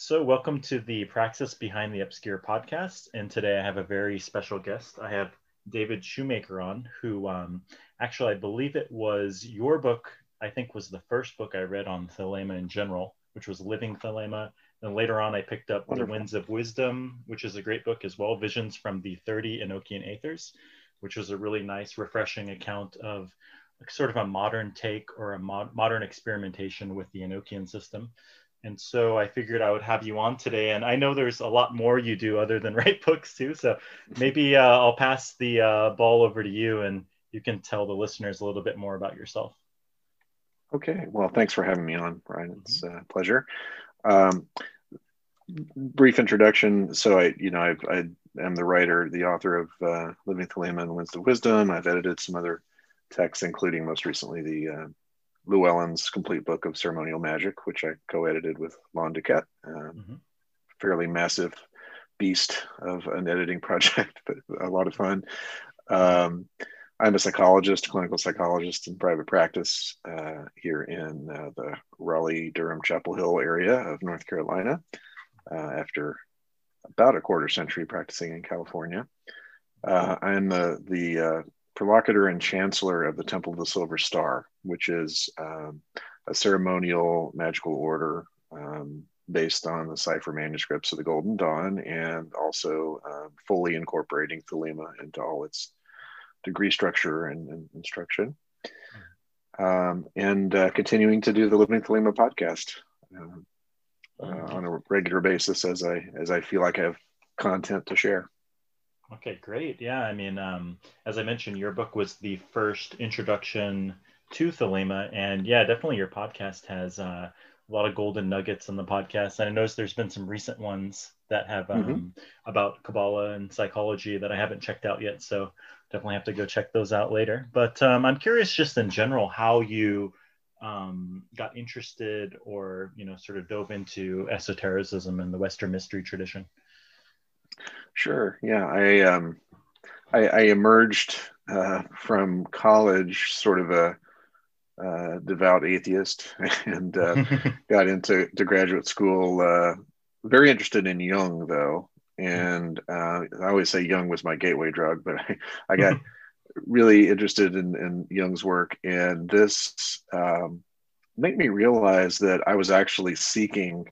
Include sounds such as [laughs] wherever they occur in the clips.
So, welcome to the Praxis Behind the Obscure podcast. And today I have a very special guest. I have David Shoemaker on, who um, actually, I believe it was your book, I think was the first book I read on Thelema in general, which was Living Thelema. And later on, I picked up Wonderful. The Winds of Wisdom, which is a great book as well Visions from the 30 Enochian Aethers, which was a really nice, refreshing account of sort of a modern take or a mod- modern experimentation with the Enochian system. And so I figured I would have you on today. And I know there's a lot more you do other than [laughs] write books too. So maybe uh, I'll pass the uh, ball over to you and you can tell the listeners a little bit more about yourself. Okay. Well, thanks for having me on, Brian. It's mm-hmm. a pleasure. Um, brief introduction. So I, you know, I've, I am the writer, the author of uh, Living Thelema and Winds of Wisdom. I've edited some other texts, including most recently the uh, Llewellyn's complete book of ceremonial magic, which I co-edited with Lon DuQuette. Uh, mm-hmm. Fairly massive beast of an editing [laughs] project, but a lot of fun. Um, I'm a psychologist, clinical psychologist in private practice uh, here in uh, the Raleigh, Durham, Chapel Hill area of North Carolina. Uh, after about a quarter century practicing in California, uh, I'm the the Prolocutor and Chancellor of the Temple of the Silver Star, which is um, a ceremonial magical order um, based on the cipher manuscripts of the Golden Dawn and also uh, fully incorporating Thelema into all its degree structure and, and instruction. Um, and uh, continuing to do the Living Thelema podcast uh, uh, on a regular basis as I as I feel like I have content to share. Okay, great. Yeah, I mean, um, as I mentioned, your book was the first introduction to Thelema, and yeah, definitely your podcast has uh, a lot of golden nuggets on the podcast. And I noticed there's been some recent ones that have um, mm-hmm. about Kabbalah and psychology that I haven't checked out yet, so definitely have to go check those out later. But um, I'm curious, just in general, how you um, got interested or you know sort of dove into esotericism and the Western mystery tradition. Sure. Yeah. I um, I, I emerged uh, from college sort of a uh, devout atheist [laughs] and uh, [laughs] got into to graduate school. Uh, very interested in Jung though, and uh, I always say Jung was my gateway drug, but [laughs] I, I got really interested in, in Jung's work, and this um, made me realize that I was actually seeking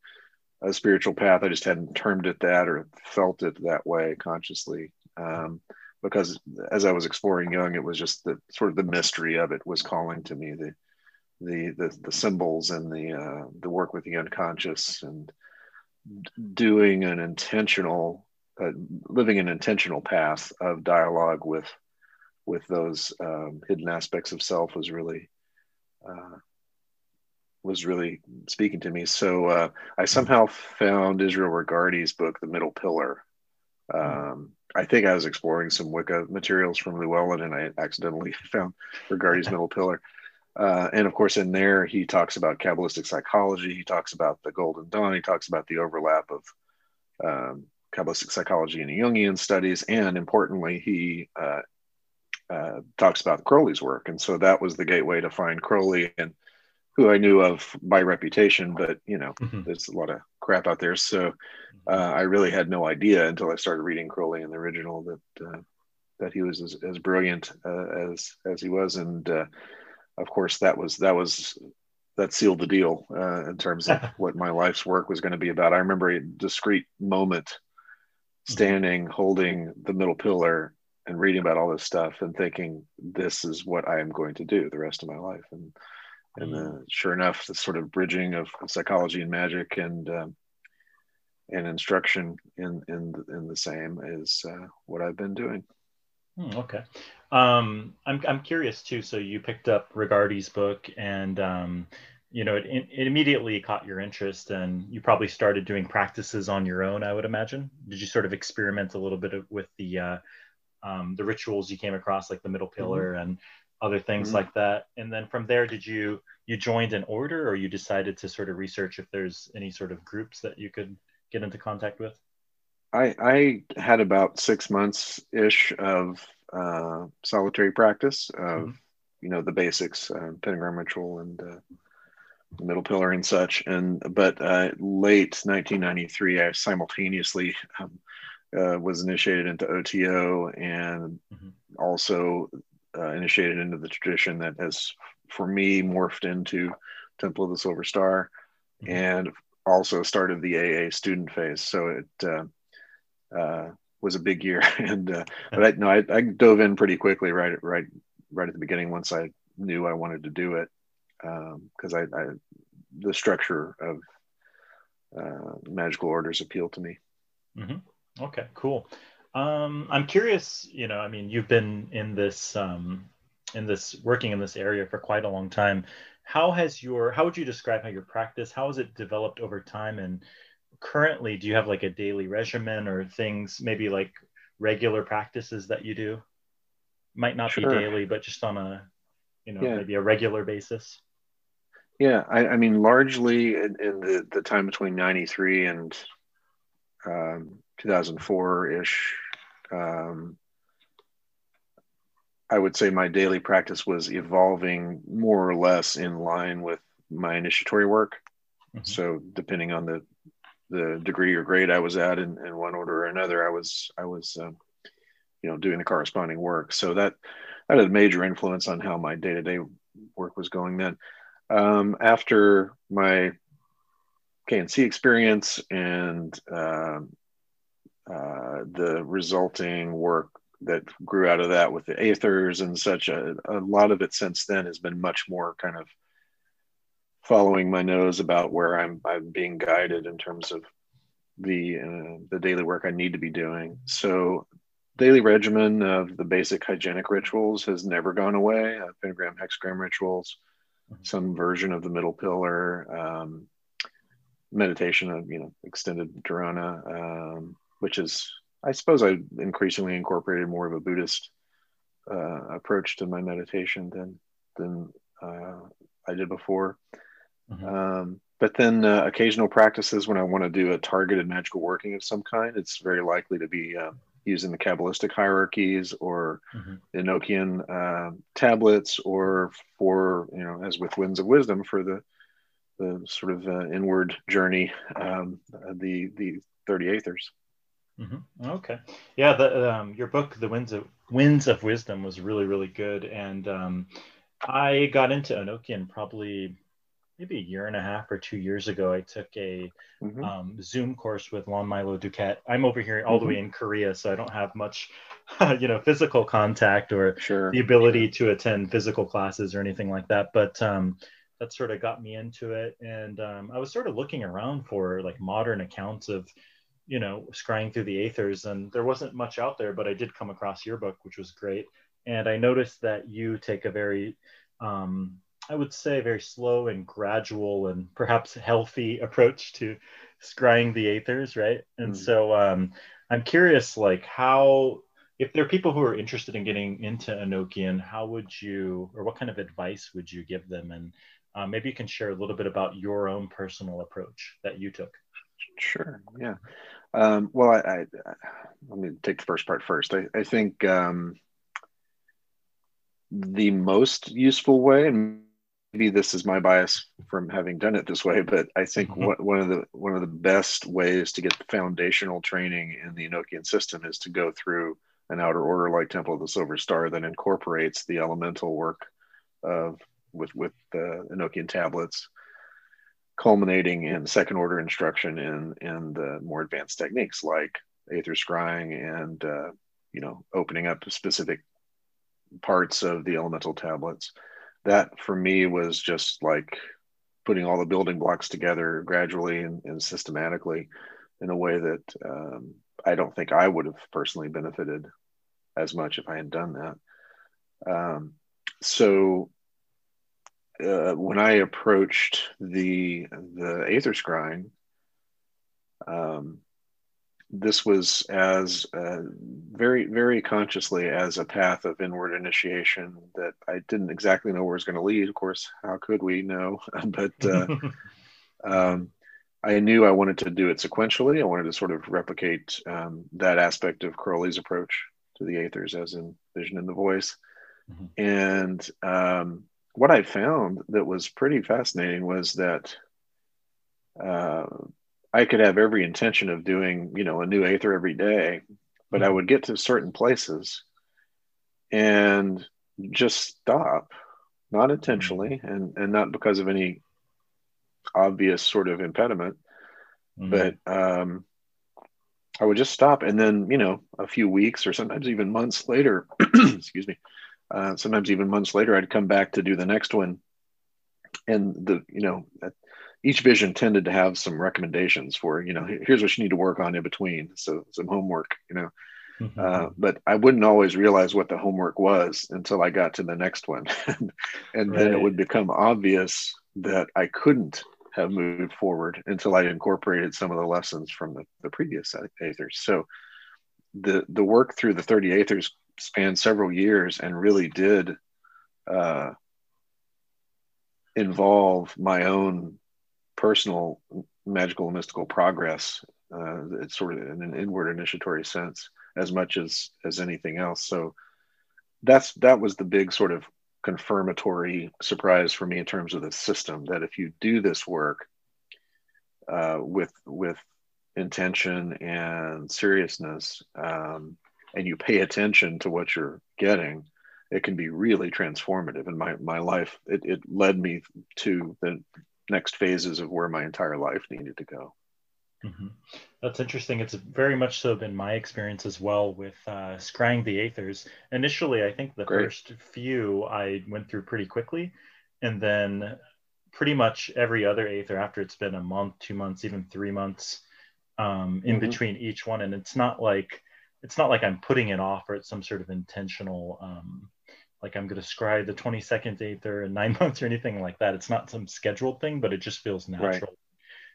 a spiritual path. I just hadn't termed it that or felt it that way consciously. Um, because as I was exploring Jung, it was just the sort of the mystery of it was calling to me the the the, the symbols and the uh, the work with the unconscious and doing an intentional uh, living an intentional path of dialogue with with those um, hidden aspects of self was really uh, was really speaking to me. So uh, I somehow found Israel Regardie's book, The Middle Pillar. Um, I think I was exploring some Wicca materials from Llewellyn and I accidentally [laughs] found Regardie's Middle Pillar. Uh, and of course, in there, he talks about Kabbalistic psychology. He talks about the Golden Dawn. He talks about the overlap of um, Kabbalistic psychology and Jungian studies. And importantly, he uh, uh, talks about Crowley's work. And so that was the gateway to find Crowley. And who I knew of by reputation, but you know, mm-hmm. there's a lot of crap out there. So uh, I really had no idea until I started reading Crowley in the original that uh, that he was as, as brilliant uh, as as he was, and uh, of course that was that was that sealed the deal uh, in terms of [laughs] what my life's work was going to be about. I remember a discrete moment mm-hmm. standing mm-hmm. holding the middle pillar and reading about all this stuff and thinking this is what I am going to do the rest of my life and and uh, sure enough, the sort of bridging of psychology and magic and um, and instruction in in in the same is uh, what I've been doing. Hmm, okay, um, I'm I'm curious too. So you picked up Regardie's book, and um, you know it, it immediately caught your interest, and you probably started doing practices on your own. I would imagine. Did you sort of experiment a little bit with the uh, um, the rituals you came across, like the middle pillar mm-hmm. and other things mm-hmm. like that. And then from there, did you you joined an order, or you decided to sort of research if there's any sort of groups that you could get into contact with? I I had about six months ish of uh, solitary practice of mm-hmm. you know the basics, uh, pentagram ritual and uh, middle pillar and such. And but uh, late 1993, I simultaneously um, uh, was initiated into OTO and mm-hmm. also uh, initiated into the tradition that has, for me, morphed into Temple of the Silver Star, mm-hmm. and also started the AA student phase. So it uh, uh, was a big year, [laughs] and uh, but I no, I, I, dove in pretty quickly right right right at the beginning once I knew I wanted to do it because um, I, I, the structure of uh, magical orders appealed to me. Mm-hmm. Okay, cool. Um, I'm curious. You know, I mean, you've been in this um, in this working in this area for quite a long time. How has your how would you describe how your practice? How has it developed over time? And currently, do you have like a daily regimen or things maybe like regular practices that you do? Might not sure. be daily, but just on a you know yeah. maybe a regular basis. Yeah, I, I mean, largely in, in, the, the time between 93 and um, 2004 ish, um, I would say my daily practice was evolving more or less in line with my initiatory work. Mm-hmm. So, depending on the the degree or grade I was at in, in one order or another, I was I was um, you know doing the corresponding work. So that that had a major influence on how my day to day work was going then um, after my KNC experience and uh, uh, the resulting work that grew out of that with the aethers and such, a, a, lot of it since then has been much more kind of following my nose about where I'm, I'm being guided in terms of the uh, the daily work I need to be doing. So daily regimen of the basic hygienic rituals has never gone away. Uh, pentagram, hexagram rituals, some version of the middle pillar, um, meditation of you know extended dharana, um, which is I suppose I increasingly incorporated more of a Buddhist uh, approach to my meditation than than uh, I did before. Mm-hmm. Um, but then uh, occasional practices when I want to do a targeted magical working of some kind, it's very likely to be uh, using the Kabbalistic hierarchies or mm-hmm. Enochian uh, tablets, or for you know, as with Winds of Wisdom, for the the sort of uh, inward journey, um, the the thirty aethers. Mm-hmm. Okay, yeah, the, um, your book, The Winds of Winds of Wisdom, was really really good, and um, I got into Enochian probably maybe a year and a half or two years ago, I took a mm-hmm. um, Zoom course with Lon Milo DuQuette. I'm over here all mm-hmm. the way in Korea, so I don't have much, [laughs] you know, physical contact or sure. the ability to attend physical classes or anything like that. But um, that sort of got me into it, and um, I was sort of looking around for like modern accounts of, you know, scrying through the aethers, and there wasn't much out there. But I did come across your book, which was great, and I noticed that you take a very um, I would say, very slow and gradual and perhaps healthy [laughs] approach to scrying the aethers, right? And mm. so um, I'm curious, like, how, if there are people who are interested in getting into Enochian, how would you, or what kind of advice would you give them? And uh, maybe you can share a little bit about your own personal approach that you took. Sure. Yeah. Um, well, I, I, let me take the first part first. I, I think um, the most useful way, and maybe this is my bias from having done it this way, but I think mm-hmm. one of the one of the best ways to get the foundational training in the Enochian system is to go through an outer order like Temple of the Silver Star that incorporates the elemental work of with with the Enochian tablets, culminating in second order instruction in in the more advanced techniques like aether scrying and uh, you know opening up specific parts of the elemental tablets that for me was just like putting all the building blocks together gradually and, and systematically in a way that um, I don't think I would have personally benefited as much if I had done that. Um, so uh, when I approached the the Aether scrying, um, this was as uh, very very consciously as a path of inward initiation that i didn't exactly know where it was going to lead. Of course how could we know? [laughs] But uh, [laughs] um, i knew i wanted to do it sequentially. I wanted to sort of replicate um, that aspect of crowley's approach to the aethers as in vision in the voice. Mm-hmm. and um, what I found that was pretty fascinating was that uh, I could have every intention of doing, you know, a new aether every day, but I mm-hmm. would get to certain places and just stop, not intentionally, mm-hmm. and and not because of any obvious sort of impediment, mm-hmm. but um, I would just stop, and then you know, a few weeks or sometimes even months later, [clears throat] excuse me, uh, sometimes even months later, I'd come back to do the next one, and the you know, each vision tended to have some recommendations for you know, here's what you need to work on in between, so some homework, you know. Mm-hmm. Uh, but I wouldn't always realize what the homework was until I got to the next one. [laughs] and right. then it would become obvious that I couldn't have moved forward until I incorporated some of the lessons from the, the previous aethers. So the the work through the 30 aethers spanned several years and really did uh, involve my own personal magical and mystical progress. Uh, it's sort of in an inward initiatory sense as much as as anything else. So that's that was the big sort of confirmatory surprise for me in terms of the system that if you do this work uh, with with intention and seriousness um, and you pay attention to what you're getting it can be really transformative in my, my life it, it led me to the next phases of where my entire life needed to go mm-hmm. that's interesting it's very much so been my experience as well with uh, scrying the aethers initially i think the Great. first few i went through pretty quickly and then pretty much every other aether after it's been a month two months even three months um, in mm-hmm. between each one and it's not like it's not like I'm putting it off or it's some sort of intentional, um, like I'm going to scry the 22nd aether in nine [laughs] months or anything like that. It's not some scheduled thing, but it just feels natural. Right.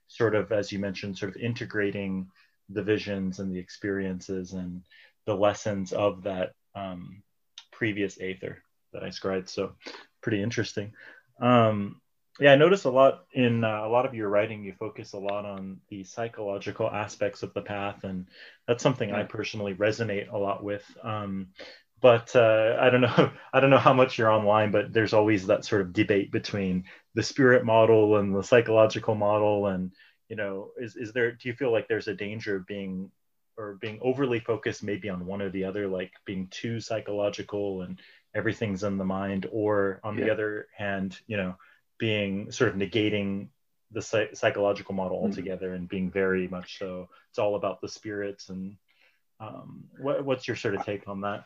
Sort of, as you mentioned, sort of integrating the visions and the experiences and the lessons of that um, previous aether that I scribed. So pretty interesting. Um, yeah, I notice a lot in uh, a lot of your writing. You focus a lot on the psychological aspects of the path, and that's something yeah. I personally resonate a lot with. Um, but uh, I don't know, [laughs] I don't know how much you're online, but there's always that sort of debate between the spirit model and the psychological model, and you know, is is there? Do you feel like there's a danger of being or being overly focused maybe on one or the other, like being too psychological and everything's in the mind, or on yeah. the other hand, you know being sort of negating the psych- psychological model hmm. altogether mm-hmm. and being very much so it's all about the spirits and um, what, what's your sort of take on that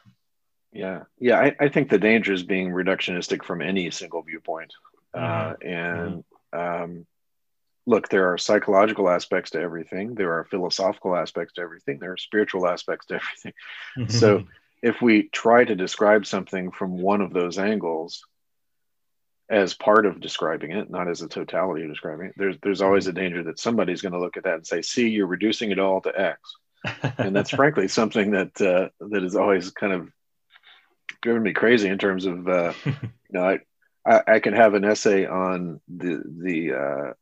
yeah yeah I, I, think the danger is being reductionistic from any single viewpoint uh, mm-hmm. uh, and mm-hmm. um, look there are psychological aspects to everything there are philosophical aspects to everything there are spiritual aspects to everything so if we try to describe something from one of those angles as part of describing it, not as a totality of describing it. There's there's always a danger that somebody's going to look at that and say, "See, you're reducing it all to X," and that's [laughs] frankly something that uh, that has always kind of driven me crazy in terms of uh, [laughs] you know I, I, I can have an essay on the the uh,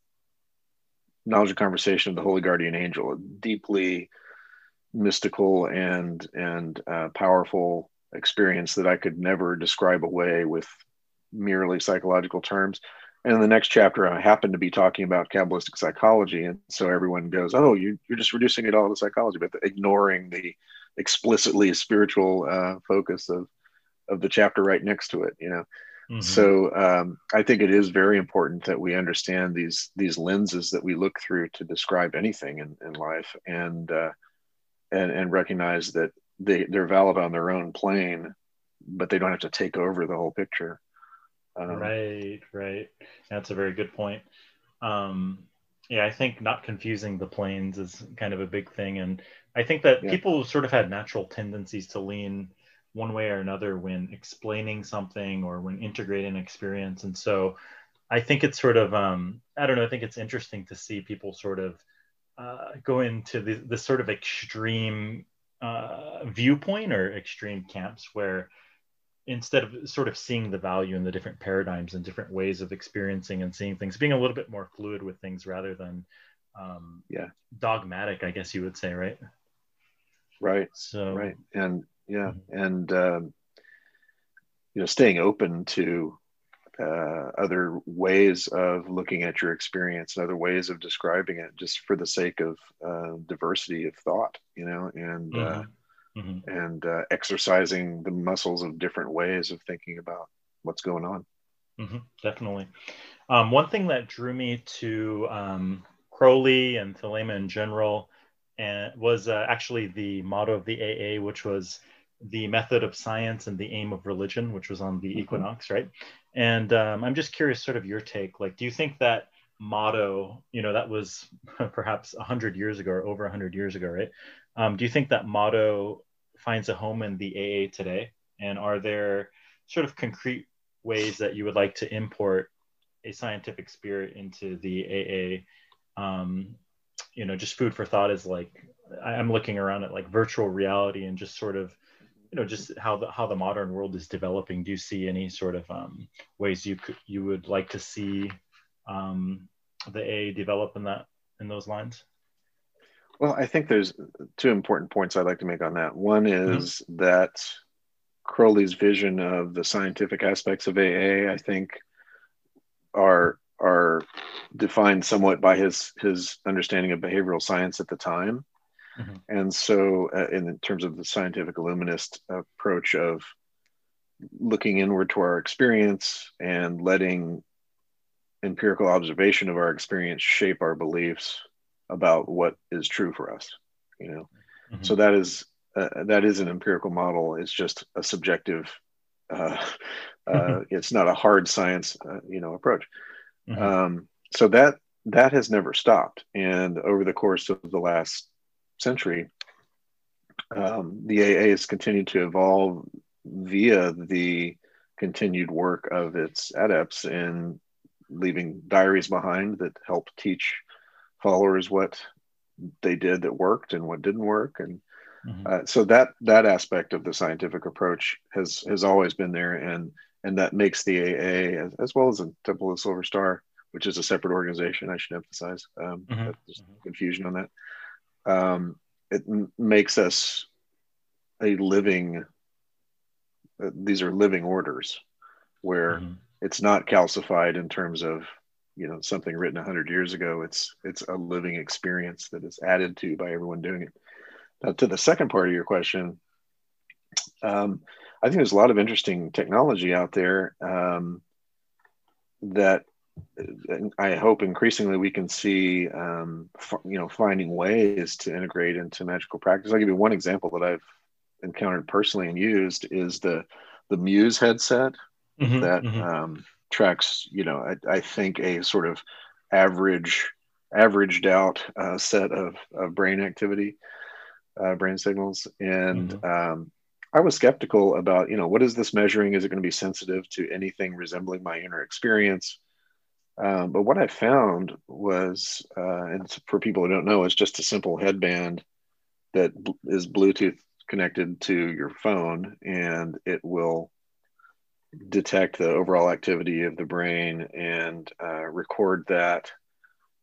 knowledge and conversation of the holy guardian angel, a deeply mystical and and uh, powerful experience that I could never describe away with merely psychological terms. And in the next chapter, I happen to be talking about Kabbalistic psychology. And so everyone goes, Oh, you, are just reducing it all to psychology, but ignoring the explicitly spiritual uh, focus of, of the chapter right next to it, you know? Mm-hmm. So um, I think it is very important that we understand these these lenses that we look through to describe anything in, in life, and uh, and and recognize that they they're valid on their own plane, but they don't have to take over the whole picture. Um, right, right. That's a very good point. Um, yeah, I think not confusing the planes is kind of a big thing, and I think that yeah. people sort of had natural tendencies to lean one way or another when explaining something or when integrating experience, and so I think it's sort of um, I don't know. I think it's interesting to see people sort of uh, go into this, this sort of extreme uh, viewpoint or extreme camps where instead of sort of seeing the value in the different paradigms and different ways of experiencing and seeing things, being a little bit more fluid with things rather than um, yeah dogmatic, I guess you would say, right? Right. So right, and yeah, mm-hmm. and um, you know, staying open to uh, other ways of looking at your experience and other ways of describing it just for the sake of uh, diversity of thought you know and uh, mm-hmm. And uh, exercising the muscles of different ways of thinking about what's going on mm-hmm. definitely um, one thing that drew me to um, crowley and thelema in general and was uh, actually the motto of the aa which was the method of science and the aim of religion, which was on the mm-hmm. equinox, right? And um, I'm just curious, sort of your take. Like, do you think that motto, you know, that was [laughs] perhaps 100 years ago or over 100 years ago, right? Um, do you think that motto finds a home in the AA today? And are there sort of concrete ways that you would like to import a scientific spirit into the AA? Um, you know, just food for thought is like, I'm looking around at like virtual reality and just sort of you know just how the how the modern world is developing do you see any sort of um, ways you could you would like to see um, the a develop in that in those lines well i think there's two important points i'd like to make on that one mm-hmm. is mm-hmm. that crowley's vision of the scientific aspects of aa i think are are defined somewhat by his his understanding of behavioral science at the time Mm-hmm. And so, uh, in terms of the scientific illuminist approach of looking inward to our experience and letting empirical observation of our experience shape our beliefs about what is true for us, you know. Mm-hmm. So that is uh, that is an empirical model. It's just a subjective. Uh, uh, it's not a hard science, uh, you know, approach. Mm-hmm. Um, so that that has never stopped, and over the course of the last century, um, the AA has continued to evolve via the continued work of its adepts in leaving diaries behind that help teach followers what they did that worked and what didn't work and mm-hmm. uh, so that that aspect of the scientific approach has has always been there and and that makes the aa as, as well as the temple of the silver star which is a separate organization i should emphasize um, mm-hmm. there's mm-hmm. confusion on that um, it m- makes us a living uh, these are living orders where mm-hmm. It's not calcified in terms of you know something written 100 years ago. It's it's a living experience that is added to by everyone doing it. Now to the second part of your question um, i think there's a lot of interesting technology out there um, that I hope increasingly we can see, um, f- you know, finding ways to integrate into magical practice. I'll give you one example that I've encountered personally and used is the the Muse headset mm-hmm, that mm-hmm. Um, tracks, you know, I, I, think a sort of average, averaged out uh, set of, of brain activity, uh, brain signals, and mm-hmm. um, I was skeptical about, you know, what is this measuring? Is it going to be sensitive to anything resembling my inner experience? Um, but what I found was, uh, and for people who don't know, it's just a simple headband that is Bluetooth connected to your phone, and it will detect the overall activity of the brain and uh, record that.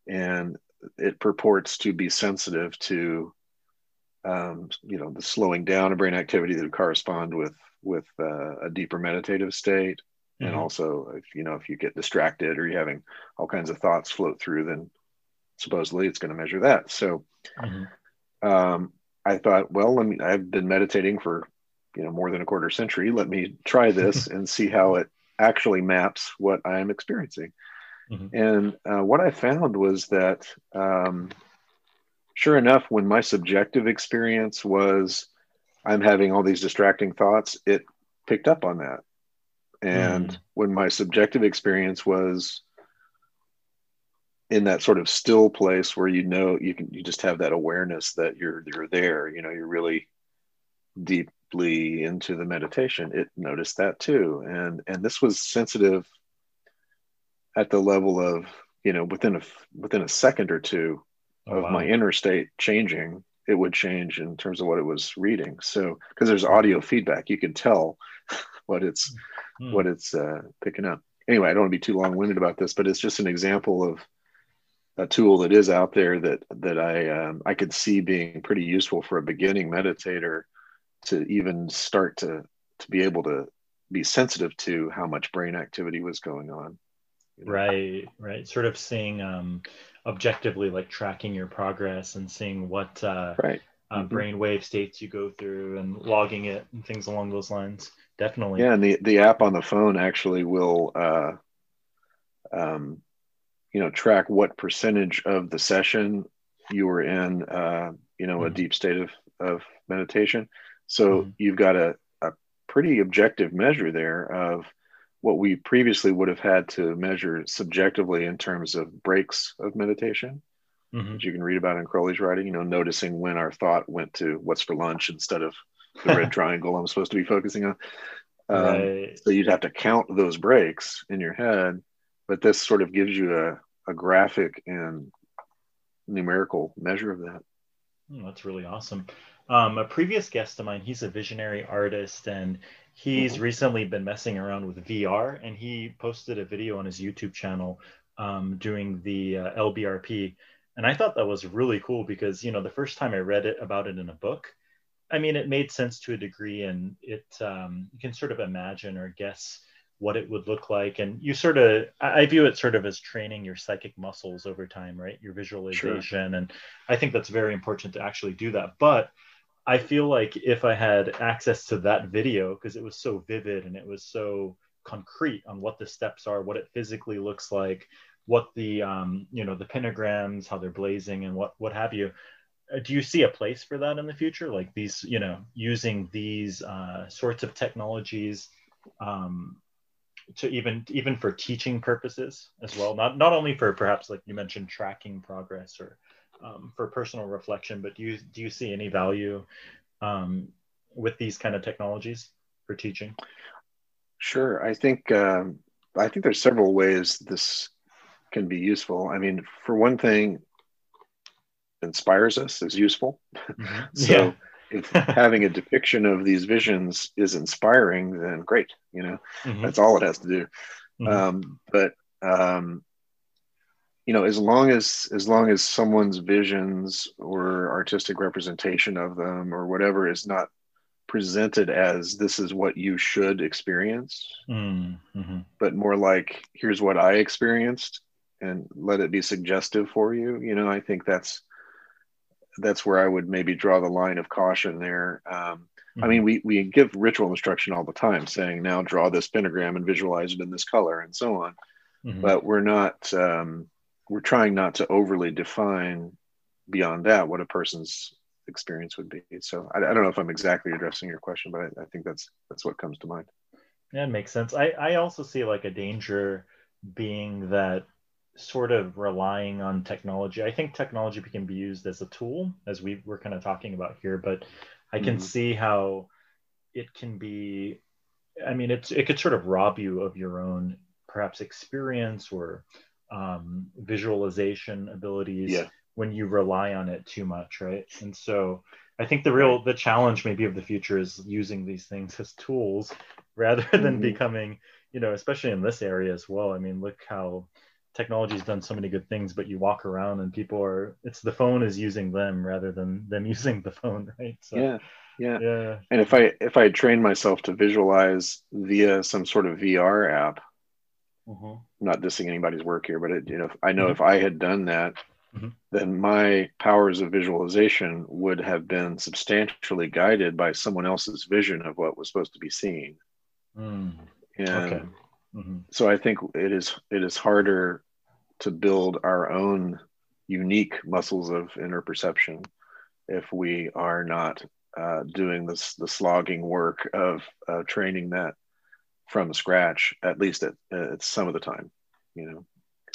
And it purports to be sensitive to, um, you know, the slowing down of brain activity that would correspond with with uh, a deeper meditative state mm-hmm. and also if you know if you get distracted or you're having all kinds of thoughts float through then supposedly it's going to measure that so mm-hmm. um, i thought well let me i've been meditating for you know more than a quarter century let me try this [laughs] and see how it actually maps what i am experiencing mm-hmm. and uh, what i found was that um, sure enough when my subjective experience was i'm having all these distracting thoughts it picked up on that and mm. when my subjective experience was in that sort of still place where you know you can you just have that awareness that you're you're there you know you're really deeply into the meditation it noticed that too and and this was sensitive at the level of you know within a within a second or two oh, of wow. my inner state changing it would change in terms of what it was reading so because there's audio feedback you can tell [laughs] what it's hmm. what it's uh, picking up. Anyway, I don't want to be too long winded about this, but it's just an example of a tool that is out there that that I um, I could see being pretty useful for a beginning meditator to even start to to be able to be sensitive to how much brain activity was going on. You know? Right, right. Sort of seeing um, objectively, like tracking your progress and seeing what uh, right. uh, mm-hmm. brainwave states you go through and logging it and things along those lines. Definitely. Yeah, and the the app on the phone actually will, uh, um, you know, track what percentage of the session you were in, uh, you know, mm-hmm. a deep state of of meditation. So mm-hmm. you've got a, a pretty objective measure there of what we previously would have had to measure subjectively in terms of breaks of meditation, mm-hmm. which you can read about in Crowley's writing, you know, noticing when our thought went to what's for lunch instead of the red [laughs] triangle I'm supposed to be focusing on. Um, right. So you'd have to count those breaks in your head, but this sort of gives you a, a graphic and numerical measure of that. Oh, that's really awesome. Um, a previous guest of mine, he's a visionary artist and he's mm-hmm. recently been messing around with VR and he posted a video on his YouTube channel um, doing the uh, LBRP. And I thought that was really cool because, you know, the first time I read it about it in a book, I mean, it made sense to a degree and it, um, you can sort of imagine or guess what it would look like and you sort of i view it sort of as training your psychic muscles over time right your visualization sure. and i think that's very important to actually do that but i feel like if i had access to that video because it was so vivid and it was so concrete on what the steps are what it physically looks like what the um, you know the pentagrams how they're blazing and what what have you uh, do you see a place for that in the future? Like these you know using these uh, sorts of technologies um, to even even for teaching purposes as well? Not not only for perhaps like you mentioned tracking progress or um, for personal reflection but do you do you see any value um, with these kind of technologies for teaching sure i think um, i think there's several ways this can be useful i mean for one thing inspires us is useful mm-hmm. [laughs] so yeah if [laughs] having a depiction of these visions is inspiring, then great. You know, mm-hmm. that's all it has to do. Mm-hmm. Um, but um, you know, as long as as long as someone's visions or artistic representation of them or whatever is not presented as this is what you should experience, mm-hmm. but more like here's what I experienced and let it be suggestive for you. You know, I think that's that's where I would maybe draw the line of caution there. Um, mm-hmm. I mean, we we give ritual instruction all the time, saying now draw this pentagram and visualize it in this color and so on. Mm-hmm. But we're not um, we're trying not to overly define beyond that what a person's experience would be. So I, I don't know if I'm exactly addressing your question, but I, I think that's that's what comes to mind. Yeah, it makes sense. I, I also see like a danger being that sort of relying on technology. I think technology can be used as a tool, as we were kind of talking about here, but I can mm-hmm. see how it can be. I mean, it's it could sort of rob you of your own perhaps experience or um, visualization abilities yeah. when you rely on it too much, right? And so I think the real the challenge maybe of the future is using these things as tools [laughs] rather than mm-hmm. becoming, you know, especially in this area as well. I mean, look how technology's done so many good things, but you walk around and people are it's the phone is using them rather than them [laughs] using the phone, right? So, yeah. Yeah. Yeah. And if I if I train myself to visualize via some sort of VR app, mm-hmm. I'm not dissing anybody's work here, but it, you know, I know mm-hmm. if I had done that, mm-hmm. then my powers of visualization would have been substantially guided by someone else's vision of what was supposed to be seen. Mm. And okay. Mm-hmm. So I think it is it is harder to build our own unique muscles of inner perception if we are not uh, doing this the slogging work of uh, training that from scratch at least at, at some of the time you know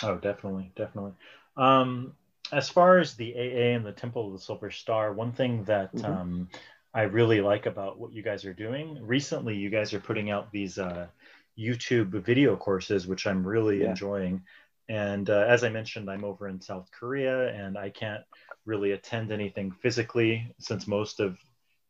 oh definitely definitely um, as far as the aa and the temple of the silver star one thing that mm-hmm. um, i really like about what you guys are doing recently you guys are putting out these uh, YouTube video courses, which I'm really yeah. enjoying. And uh, as I mentioned, I'm over in South Korea, and I can't really attend anything physically since most of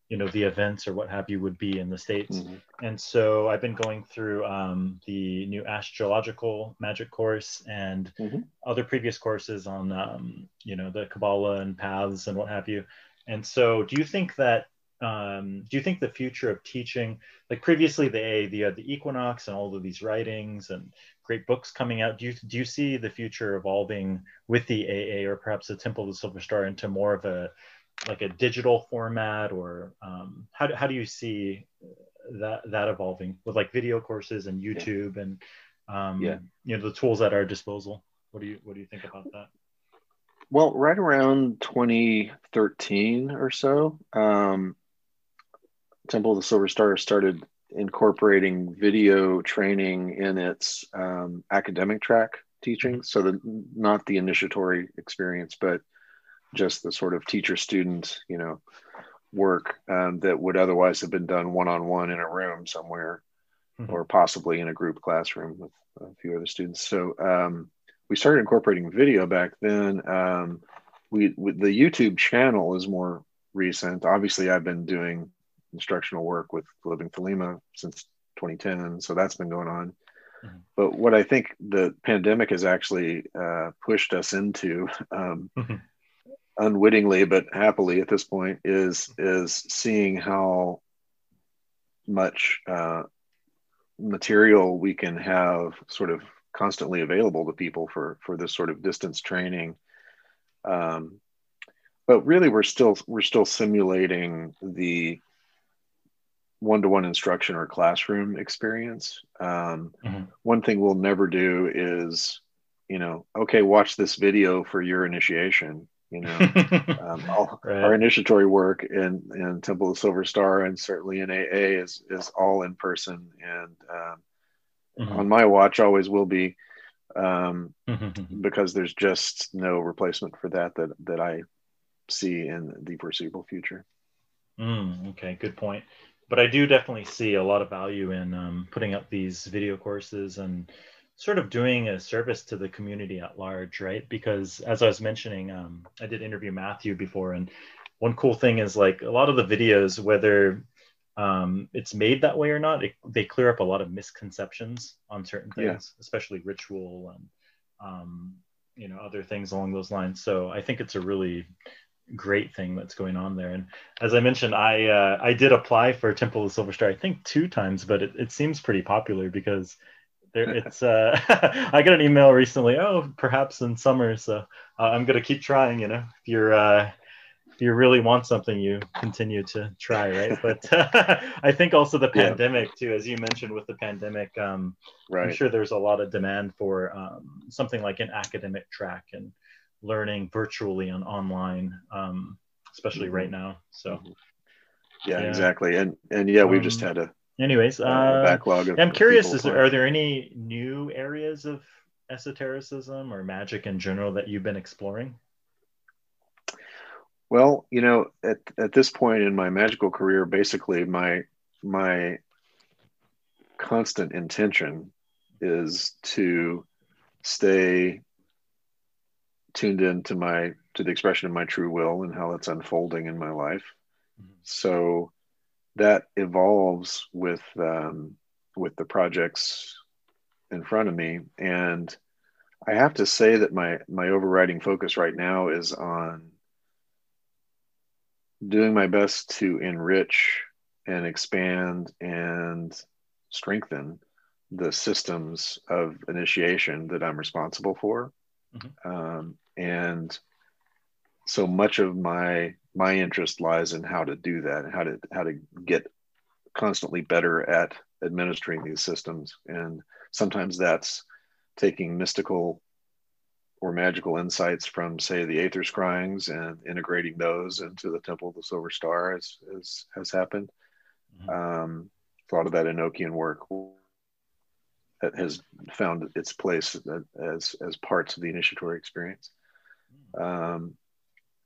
you know the events or what have you would be in the states mm-hmm. and so i've been going through um, the new astrological magic course and mm-hmm. other previous courses on um, you know the kabbalah and paths and what have you and so do you think that um, do you think the future of teaching, like previously the A, the, uh, the Equinox and all of these writings and great books coming out, do you, do you see the future evolving with the AA or perhaps the Temple of the Silver Star into more of a, like a digital format or um, how, do, how do you see that, that evolving with like video courses and YouTube yeah. and, um, yeah. you know, the tools at our disposal? What do you, what do you think about that? Well, right around 2013 or so, um, Temple of the Silver Star started incorporating video training in its um, academic track teaching. So the not the initiatory experience, but just the sort of teacher student, you know, work um, that would otherwise have been done one on one in a room somewhere, mm-hmm. or possibly in a group classroom with a few other students. So um, we started incorporating video back then. Um, we, we the YouTube channel is more recent. Obviously, I've been doing instructional work with Living Thelema since 2010, so that's been going on. Mm-hmm. But what I think the pandemic has actually uh, pushed us into, [laughs] um, mm-hmm. Unwittingly but happily at this point, is is seeing how much uh, material we can have sort of constantly available to people for for this sort of distance training. Um, but really, we're still we're still simulating the one-to-one instruction or classroom experience. Um, mm-hmm. One thing we'll never do is, you know, okay, watch this video for your initiation. You know, [laughs] um, all, right. our initiatory work in, in Temple of Silver Star and certainly in AA is is all in person, and um, mm-hmm. on my watch always will be, um, mm-hmm. because there's just no replacement for that that that I see in the foreseeable future. Mm, okay, good point but I do definitely see a lot of value in um, putting up these video courses and sort of doing a service to the community at large, right? Because as I was mentioning, um, I did interview Matthew before, and one cool thing is like a lot of the videos, whether um, it's made that way or not, it, they clear up a lot of misconceptions on certain things, yeah. especially ritual and um, you know other things along those lines. So I think it's a really great thing that's going on there. And as I mentioned, I uh, I did apply for Temple of Silver Star, I think two times, but it, it seems pretty popular because there it's uh, [laughs] I got an email recently. Oh, perhaps in summer. So uh, I'm gonna keep trying. You know, if you're uh, if you really want something, you continue to try, right? [laughs] But [laughs] I think also the pandemic yeah. too, as you mentioned with the pandemic, um, right. I'm sure there's a lot of demand for um, something like an academic track and learning virtually and online, um, especially mm-hmm. right now. So, mm-hmm. yeah, yeah, exactly. And and yeah, we've just um, had a anyways uh, backlog. Of, I'm curious: is there, are there any new areas of esotericism or magic in general that you've been exploring? Well, you know, at at this point in my magical career, basically my my constant intention is to stay tuned in to my to the expression of my true will and how it's unfolding in my life. Mm-hmm. So that evolves with um, with the projects in front of me, and I have to say that my my overriding focus right now is on doing my best to enrich and expand and strengthen the systems of initiation that I'm responsible for. Mm-hmm. Um, and so much of my my interest lies in how to do that and how to how to get constantly better at administering these systems. And sometimes that's taking mystical or magical insights from say the aether scryings and integrating those into the temple of the silver star as, as has happened. Mm-hmm. um, a lot of that enochian work that has found its place as as parts of the initiatory experience. Um,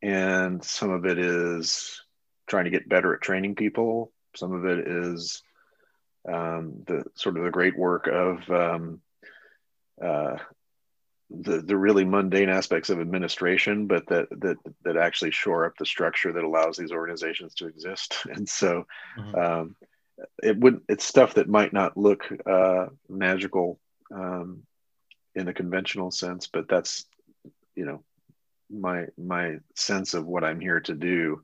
and some of it is trying to get better at training people. Some of it is um, the sort of the great work of um, uh, the the really mundane aspects of administration, but that that that actually shore up the structure that allows these organizations to exist. [laughs] And so, mm-hmm. um, it would it's stuff that might not look uh, magical um, in a conventional sense, but that's you know my my sense of what I'm here to do.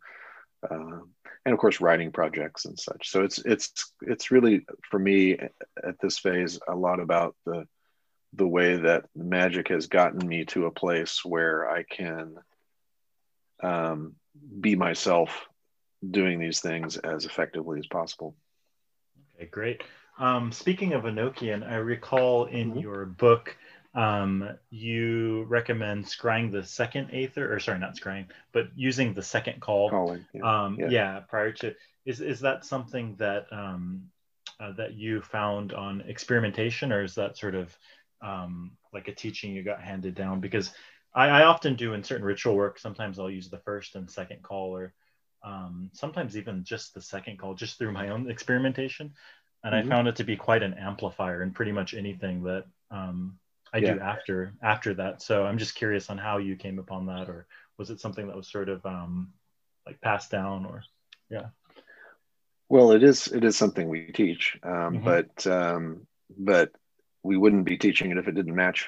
Uh, and of course writing projects and such. So it's it's it's really for me at this phase a lot about the the way that magic has gotten me to a place where I can um, be myself doing these things as effectively as possible. Okay, great. Um, speaking of Enochian, I recall in mm-hmm. your book um, you recommend scrying the second aether, or sorry, not scrying, but using the second call. Calling. Yeah. Um, yeah. yeah. prior to is is that something that um, uh, that you found on experimentation, or is that sort of um, like a teaching you got handed down? Because I, I often do in certain ritual work. Sometimes I'll use the first and second call, or um, sometimes even just the second call, just through my own experimentation. And mm-hmm. I found it to be quite an amplifier in pretty much anything that um, I yeah. do after after that. So I'm just curious on how you came upon that, or was it something that was sort of um, like passed down, or yeah. Well, it is it is something we teach, um, mm-hmm. but um, but we wouldn't be teaching it if it didn't match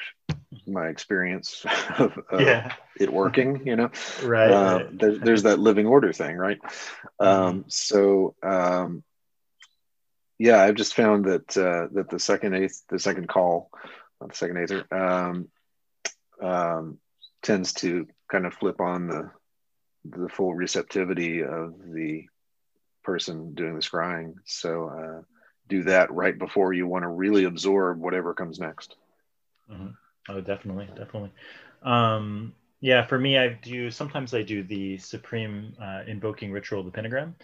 my experience [laughs] of, of yeah. it working. You know, [laughs] right. Uh, right. There, there's that living order thing, right? Mm-hmm. Um, so um, yeah, I've just found that uh, that the second eighth, the second call not the second aether, um, um, tends to kind of flip on the the full receptivity of the person doing the scrying. So uh, do that right before you want to really absorb whatever comes next. Mm-hmm. Oh, definitely, definitely. Um, yeah, for me, I do sometimes I do the supreme uh, invoking ritual, the pentagram,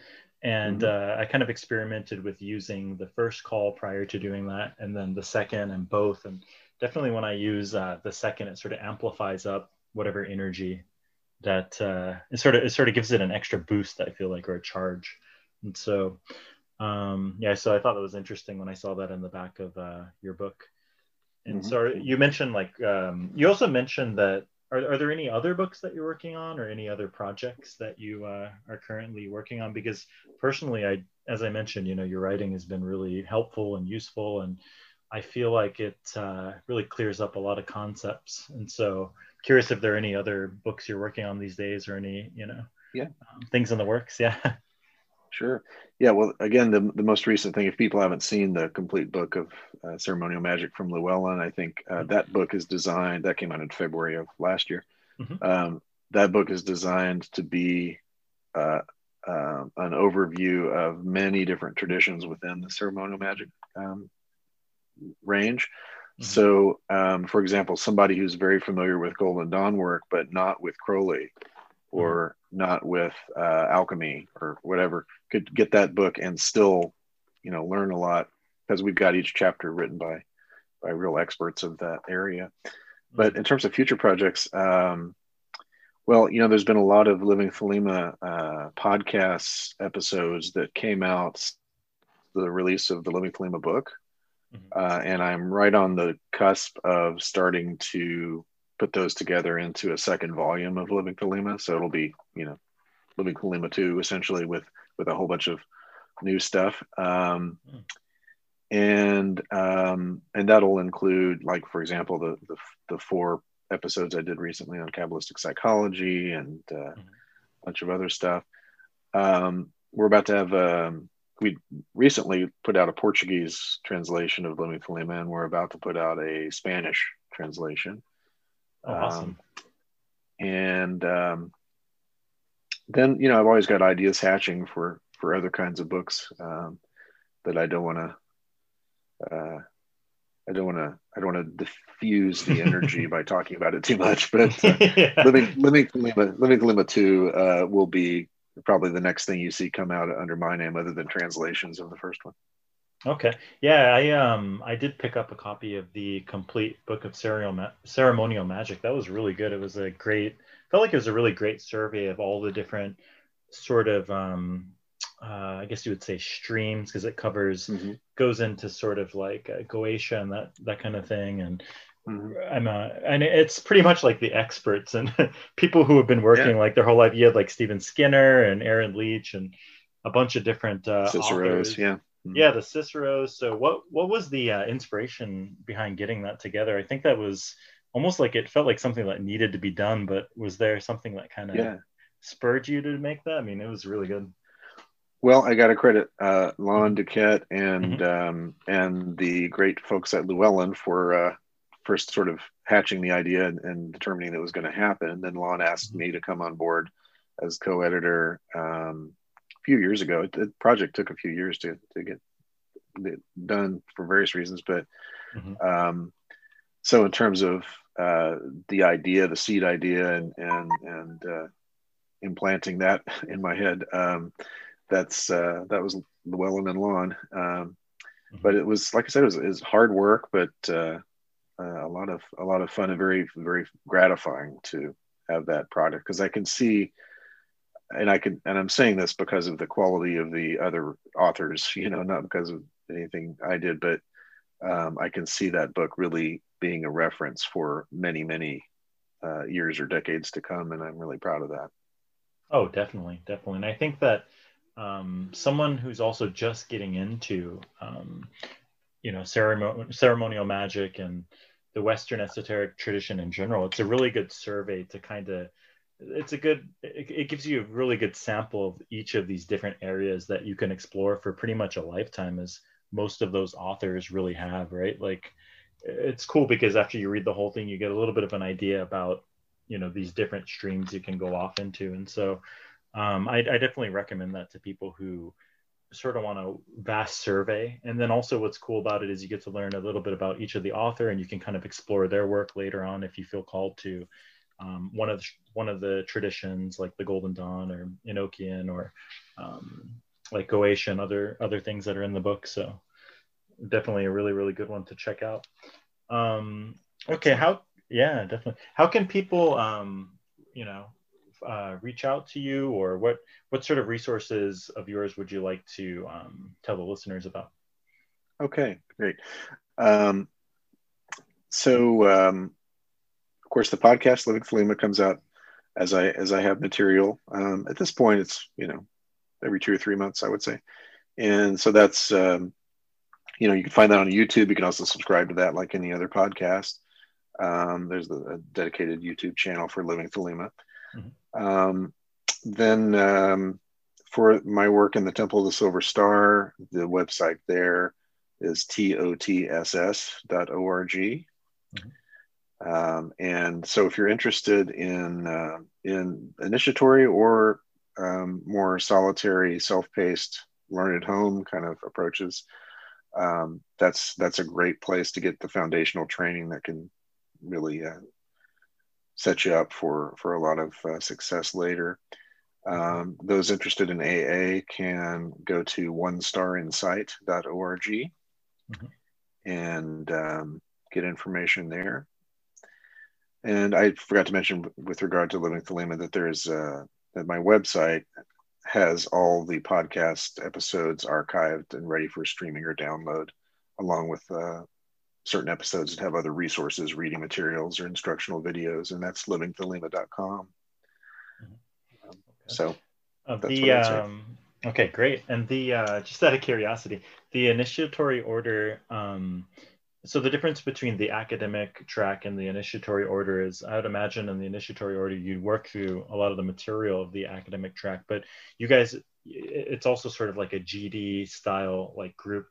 and mm-hmm. uh, I kind of experimented with using the first call prior to doing that, and then the second, and both, and definitely when I use uh, the second, it sort of amplifies up whatever energy that uh, it sort of it sort of gives it an extra boost. I feel like or a charge, and so um, yeah. So I thought that was interesting when I saw that in the back of uh, your book. And mm-hmm. so you mentioned like um, you also mentioned that are, are there any other books that you're working on or any other projects that you uh, are currently working on because personally i as i mentioned you know your writing has been really helpful and useful and I feel like it uh, really clears up a lot of concepts. And so, curious if there are any other books you're working on these days, or any you know, yeah, um, things in the works. Yeah. [laughs] Sure. Yeah. Well, again, the, the most recent thing, if people haven't seen the complete book of uh, ceremonial magic from Llewellyn, I think uh, mm-hmm. that book is designed. That came out in February of last year. Mm-hmm. Um, that book is designed to be uh, uh, an overview of many different traditions within the ceremonial magic um, range. Mm-hmm. So, um, for example, somebody who's very familiar with Golden Dawn work, but not with Crowley or mm-hmm. not with uh, alchemy or whatever, could get that book and still, you know, learn a lot because we've got each chapter written by by real experts of that area. But mm-hmm. in terms of future projects, um, well, you know, there's been a lot of Living Thelema uh, podcasts episodes that came out the release of the Living Thelema book. Mm-hmm. Uh, and I'm right on the cusp of starting to put those together into a second volume of Living Thelema. So it'll be, you know, Living Thelema 2 essentially with with a whole bunch of new stuff. Um, mm. And um, and that'll include, like for example, the, the, the four episodes I did recently on Kabbalistic psychology and uh, mm-hmm. a bunch of other stuff. Um, we're about to have um, we recently put out a Portuguese translation of Living Thelema, and we're about to put out a Spanish translation. Oh, awesome. Um, and um, then you know I've always got ideas hatching for for other kinds of books um, that I don't want to. Uh, I don't want to. I don't want to diffuse the energy [laughs] by talking about it too much. But uh, [laughs] yeah. living living Thelema, living Thelema two uh, will be probably the next thing you see come out under my name other than translations of the first one okay yeah i um i did pick up a copy of the complete book of ceremonial, ceremonial magic that was really good it was a great felt like it was a really great survey of all the different sort of um uh, I guess you would say streams because it covers mm-hmm. goes into sort of like uh, Goetia and that that kind of thing, and. I'm a, and it's pretty much like the experts and [laughs] people who have been working yeah. like their whole life. You had like Stephen Skinner and Aaron Leitch and a bunch of different uh, Cicero's, authors. yeah, mm-hmm. yeah, the Cicero's. So what what was the uh, inspiration behind getting that together? I think that was almost like it felt like something that needed to be done, but was there something that kind of yeah. spurred you to make that? I mean, it was really good. well, I got to credit uh, Lon DuQuette and mm-hmm. um, and the great folks at Llewellyn for uh, first sort of hatching the idea and, and determining that it was going to happen. And then Lon asked mm-hmm. me to come on board as co-editor um, a few years ago. The project took a few years to to get done for various reasons, but mm-hmm. um, so in terms of uh, the idea, the seed idea, and and and uh, implanting that [laughs] in my head. Um, that's uh, that was Llewellyn and Lon. Um, mm-hmm. But it was like I said, it was, it was hard work, but uh, a lot of a lot of fun and very very gratifying to have that product because I can see, and I can and I'm saying this because of the quality of the other authors, [laughs] you know, not because of anything I did, but um, I can see that book really being a reference for many many uh, years or decades to come, and I'm really proud of that. Oh, definitely, definitely, and I think that um, someone who's also just getting into, um, you know, ceremonial, ceremonial magic and the Western esoteric tradition in general, it's a really good survey to kind of, it's a good, it, it gives you a really good sample of each of these different areas that you can explore for pretty much a lifetime, as most of those authors really have, right? Like, it's cool because after you read the whole thing, you get a little bit of an idea about, you know, these different streams you can go off into. And so, um, I, I, definitely recommend that to people who sort of on a vast survey. And then also what's cool about it is you get to learn a little bit about each of the author and you can kind of explore their work later on if you feel called to. Um, one of the, one of the traditions like the Golden Dawn or Enochian or um, like Goetia, other other things that are in the book. So definitely a really really good one to check out. Um, okay, how yeah definitely. How can people um, you know uh, reach out to you, or what what sort of resources of yours would you like to um, tell the listeners about? Okay, great. Um, so, um, of course, the podcast Living Thelema comes out as I as I have material. Um, at this point, it's you know every two or three months, I would say, and so that's um, you know you can find that on YouTube. You can also subscribe to that like any other podcast. Um, there's the, a dedicated YouTube channel for Living Thelema. Mm-hmm. Um, then um, for my work in the Temple of the Silver Star, the website there is totss.org. Mm-hmm. Um, and so if you're interested in uh, in initiatory or um, more solitary, self-paced, learn at home kind of approaches, um, that's that's a great place to get the foundational training that can really uh, set you up for for a lot of uh, success later. Um, those interested in AA can go to onestarinsight.org mm-hmm. and um, get information there. And I forgot to mention with regard to Living Thelema that there's uh, that my website has all the podcast episodes archived and ready for streaming or download, along with uh, certain episodes that have other resources, reading materials or instructional videos, and that's livingthelema.com. Mm-hmm. Okay. So uh, the um, okay, great. And the uh, just out of curiosity, the initiatory order. Um, so the difference between the academic track and the initiatory order is, I would imagine, in the initiatory order, you'd work through a lot of the material of the academic track, but you guys, it's also sort of like a GD style, like group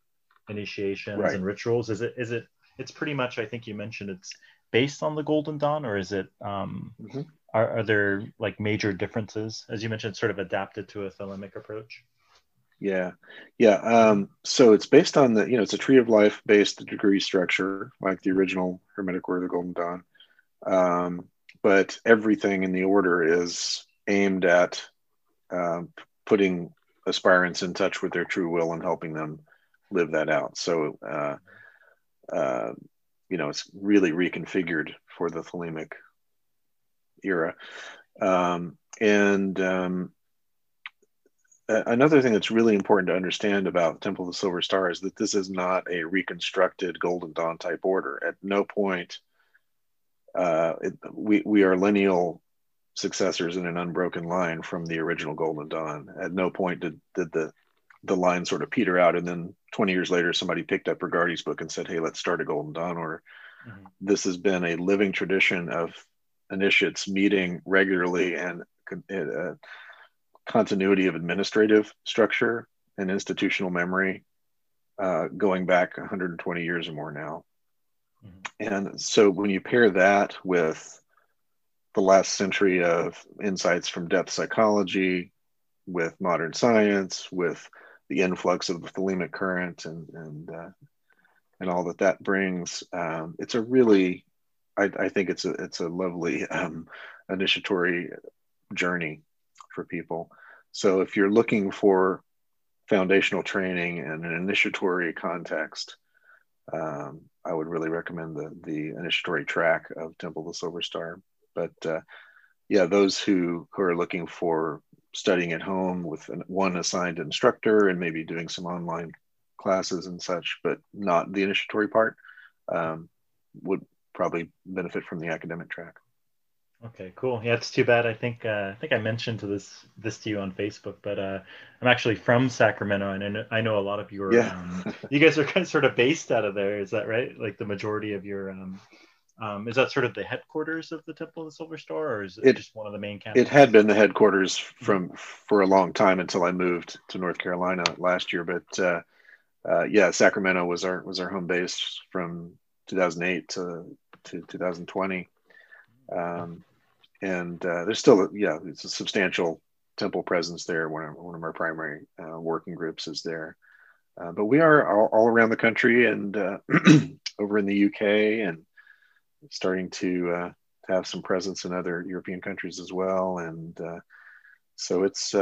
initiations right. and rituals. Is it is it it's pretty much I think you mentioned it's based on the Golden Dawn, or is it? Um, mm-hmm. are, are there like major differences, as you mentioned, sort of adapted to a thelemic approach? Yeah, yeah. Um, so it's based on the you know it's a tree of life based degree structure like the original Hermetic Order of the Golden Dawn, um, but everything in the order is aimed at uh, putting aspirants in touch with their true will and helping them live that out. So uh, uh, you know, it's really reconfigured for the Thelemic era. Um, and um, another thing that's really important to understand about Temple of the Silver Star is that this is not a reconstructed Golden Dawn type order. At no point, uh, it, we, we are lineal successors in an unbroken line from the original Golden Dawn. At no point did, did the the line sort of peter out and then 20 years later somebody picked up Regardie's book and said hey let's start a golden dawn order mm-hmm. this has been a living tradition of initiates meeting regularly and uh, continuity of administrative structure and institutional memory uh, going back 120 years or more now. Mm-hmm. And so when you pair that with the last century of insights from depth psychology, with modern science, with the influx of the thelemic current and and uh, and all that that brings, um, it's a really, I, I, think it's a it's a lovely um, initiatory journey for people. So if you're looking for foundational training and an initiatory context, um, I would really recommend the the initiatory track of Temple of the Silver Star. But uh, yeah, those who who are looking for studying at home with an, one assigned instructor and maybe doing some online classes and such, but not the initiatory part, um, would probably benefit from the academic track. Okay, cool. Yeah, it's too bad. I think uh, I think I mentioned to this this to you on Facebook, but uh, I'm actually from Sacramento, and I know, I know a lot of your. Yeah. Um, you guys are [laughs] kind of sort of based out of there. Is that right? Like the majority of your. Um, um, is that sort of the headquarters of the Temple of the Silver Star, or is it, it just one of the main campuses? It had been the headquarters from for a long time until I moved to North Carolina last year. But uh, uh, yeah, Sacramento was our was our home base from 2008 to to 2020. Um, and uh, there's still yeah it's a substantial temple presence there one of, one of our primary uh, working groups is there uh, but we are all, all, around the country and uh, [clears throat] over in the uk and starting to uh, have some presence in other european countries as well and uh, so it's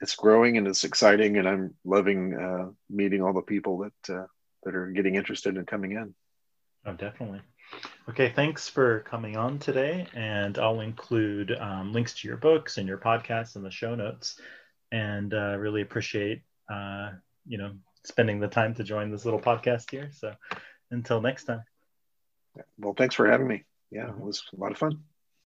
it's growing and it's exciting and i'm loving meeting all the people that that are getting interested in coming in oh definitely Okay, thanks for coming on today. And I'll include um, links to your books and your podcasts in the show notes. And uh, really appreciate, uh, you know, spending the time to join this little podcast here. So until next time. Well, thanks for having me. Yeah, it mm-hmm. was a lot of fun.